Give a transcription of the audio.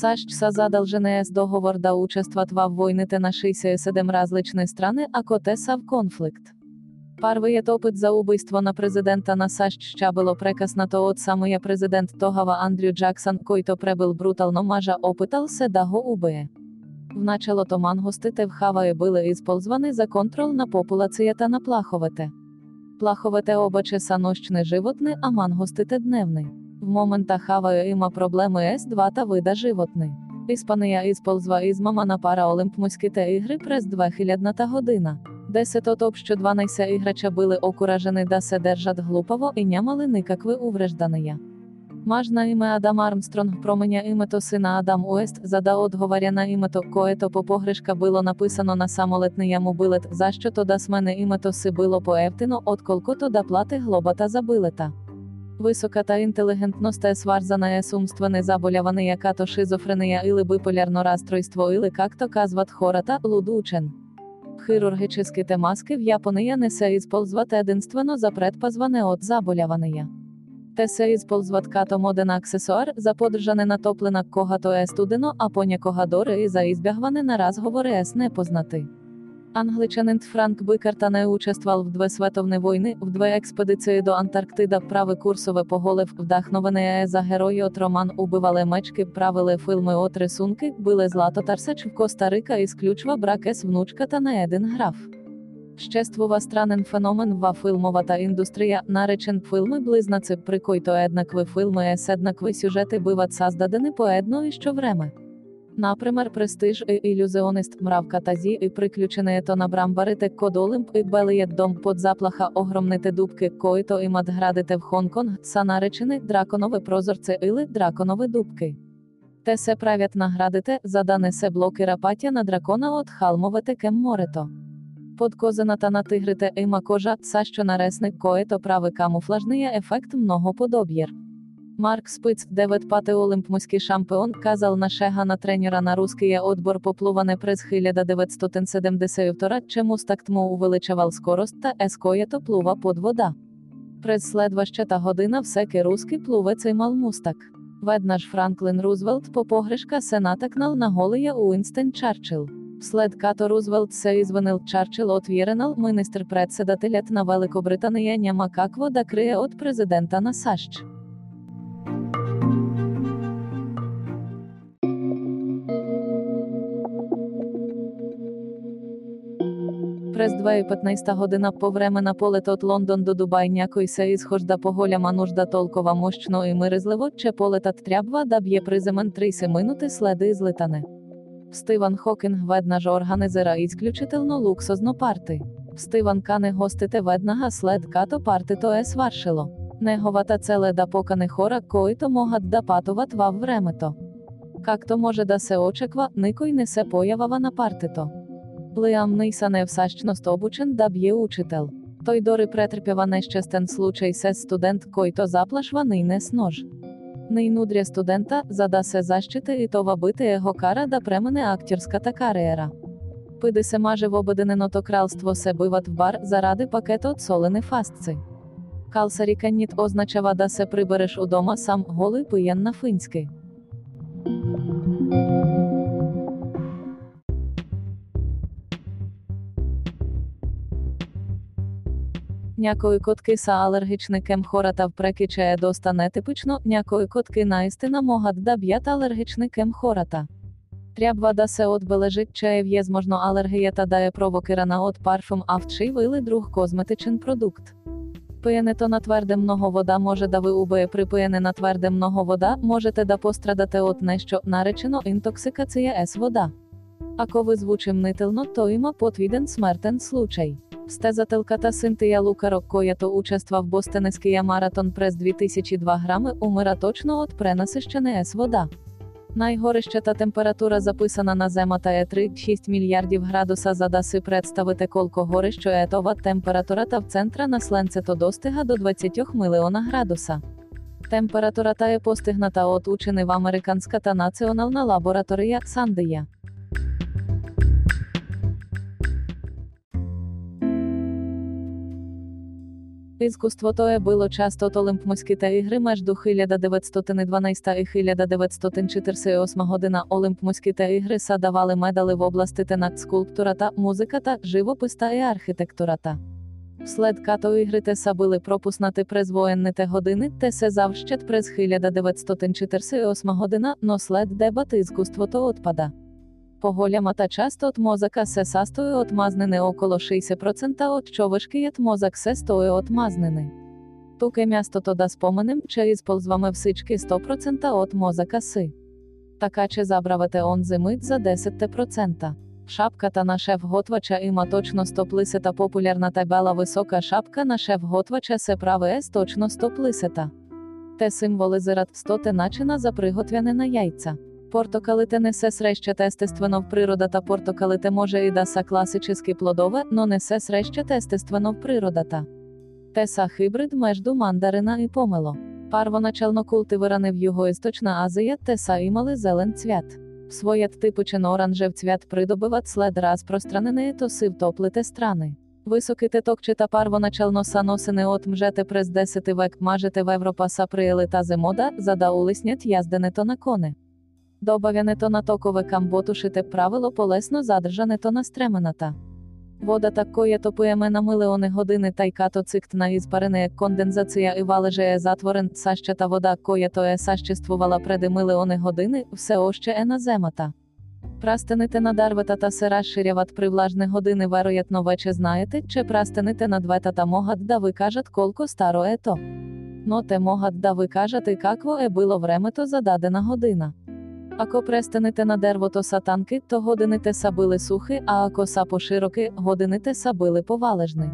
САЩ са задолжены с договор да участвовать в войны на 67 различные страны, а котеса в конфликт. Парвий опит за убийство на президента на САЩ ще було прекаснато от самия президент тогава Андрю Джаксон, който пребил брутално мажа опитал се да го убие. Вначало то мангостите в Хаваї були ісползвані за контроль на популацията на плаховете. Плаховете обаче са нощне животне, а мангостите дневний. В момента Хаваю има проблеми с два та вида животни. Іспанія ісползва із мама на параолимпмуськите ігри през 2000 година. Десято топ що 12 іграча били окуражені да се держат глупово і нямали никакви увреждания. Мажна іме Адам Армстронг променя імето сина Адам Уест зада одговаря на імето което по погрешка було написано на самолетний яму билет, за що то да смене імето си било поевтино, отколко то да плати глобата за билета. Висока та інтелігентність е сварзана е умственне заболяване яка то шизофренія или биполярно расстройство или как то казват хората, лудучен. Хирургическі темаски в Японія несе ісползват единствено за предпазване от заболявания. Те се ісползват като моден аксесуар, за подержане натоплена когато е студено, а понякога дори і за ізбягване на разговори ес непознати. Англичанин Франк Бикарта не участвував в две световні війни, в две експедиції до Антарктида прави курсове поголив, вдахновене за герої от роман убивали мечки, правили фільми от рисунки, били злато тарсач в Коста-Рика і сключва брак ес внучка та не един граф. Ществува странен феномен ва филмовата індустрія, наречен филми близнаці, при който еднакви филми ес еднакви сюжети биват создадені по едно і що време. Например, престиж і ілюзіонист мравка тазі і приключене то на брамбарите код Олимп і белиєт дом под заплаха огромните дубки коїто і мадградите в Хонконг, са наречені драконове прозорце или драконове дубки. Те се правят наградите, задане се блокера патя на дракона от халмовете кем морето. Подкозена та на тигрите іма кожа, са що наресник коїто прави камуфлажний ефект многоподоб'єр. Марк Спиц, девет пати олимпмуський шампіон, казал нашега на тренера на русский отбор поплуване през 1972, чему стактмо увеличавал скорость та ескоєто плува под вода. През следващата година всеки русский плувець имал мустак. Веднаж Франклин Рузвелт по погрешка се натакнал на голия Уинстен Чарчил. Вслед като Рузвелт се извинил Чарчил отвіренал министр председателят на Великобританія няма какво да крие от президента на САЩ. През 2.15 година повремена полет от Лондон до Дубай някой се изхожда по голяма нужда толкова мощно і миризливо, че полетат трябва да б'є приземен 30 минути следи ізлитане. Стиван Хокінг веднаж организера ісключительно луксозно парти. Стиван кане гостите веднага след като парти то е сваршило. Неговата целе да покане хора, които могат да патуват във времето. Както може да се очеква, никой не се появава на партито. Лиам Нейсане всащност обучен да б'є учител. Той дори претерпява нещастен случай се студент, който заплашва нейне нож. Нейнудря студента, за се защити і това бити його кара да премене актерската кар'єра. Пиди се маже в обединеното кралство се биват в бар заради пакету от солени фастци. Калсаріканніт означава да се прибереш удома сам голий пиян на финський. Някої котки са алергічникем хората впрекичає доста нетипично, някої котки наістина могат да б'ят алергічникем хората. Трябва да се отбележить, че е в'єзможно алергията да е провокирана от парфюм авчив или друг козметичен продукт. Пиєне то на тверде много вода може да ви убиє при пиєне на тверде много вода, можете да пострадати от нещо, наречено інтоксикація ес вода. Ако ви звучим нитилно, то има потвіден смертен случай. Стезателката Синтия Лукаро, която участва в Бостенеския маратон през 2002 грами, умира точно от пренасищене ес вода. Найгорищата температура записана на земата е 3-6 мільярдів градуса за даси представити колко горищо е това температурата в центра на сленцето достига до 20 миліона градуса. Температурата е постигната от учени в Американската націонална лабораторія Сандия. Іскусство тоє було часто олимпмоські та ігри между 1912 і 1948 година олимпмоські та ігри са давали медали в області тенакт скульптура та музика та живопис та і архітектура та. Вслед като ігри те са били пропуснати през воєнните години, те се завщет през 1948 година, но след дебати іскусство то отпада. Поголяма та часто от мозака се састою от мазнини около 60% от човишки от мозак се стою от мазнини. Туке місто то да споменем, че ізползваме всички 100% от мозака си. Така че забравете он зимить за 10%. Шапка та на шеф готвача іма точно стоплисета популярна та бела висока шапка на шеф готвача се праве ес точно стоплисета. Те символизират стоте начина за приготвяне яйця. Портокалите несе среще естествено в природа та портокалите може і даса класически плодове, но несе среще естествено в природата. Теса хибрид между мандарина і помело. Парвоначально культивирани в Юго-Істочна Азія теса імали зелен цвят. Своє типичен оранжев цвят придобиват след розпространене то сив топлите страни. Високий теток чи та парвоначально саносини от мжете през 10 век мажете в Европа са та зимода, зада улиснять яздене то на кони. Добавяне то на токове камботушите правило полесно задержане то на стремената. Вода такої топуєме на милеони години та й като цикт на ізпарене як кондензація і валеже е затворен, саща та вода коє то е саществувала преди милеони години, все още е наземата. Прастените на дарвета та се розширяват при влажне години вероятно вече знаєте, че прастените на двета та могат да ви кажат колко старо е то. Но те могат да ви і какво е било времето зададена година. Ако престените на дерво то сатанки, то годините сабили сухи, а ако сапо пошироки, годините са били повалежни.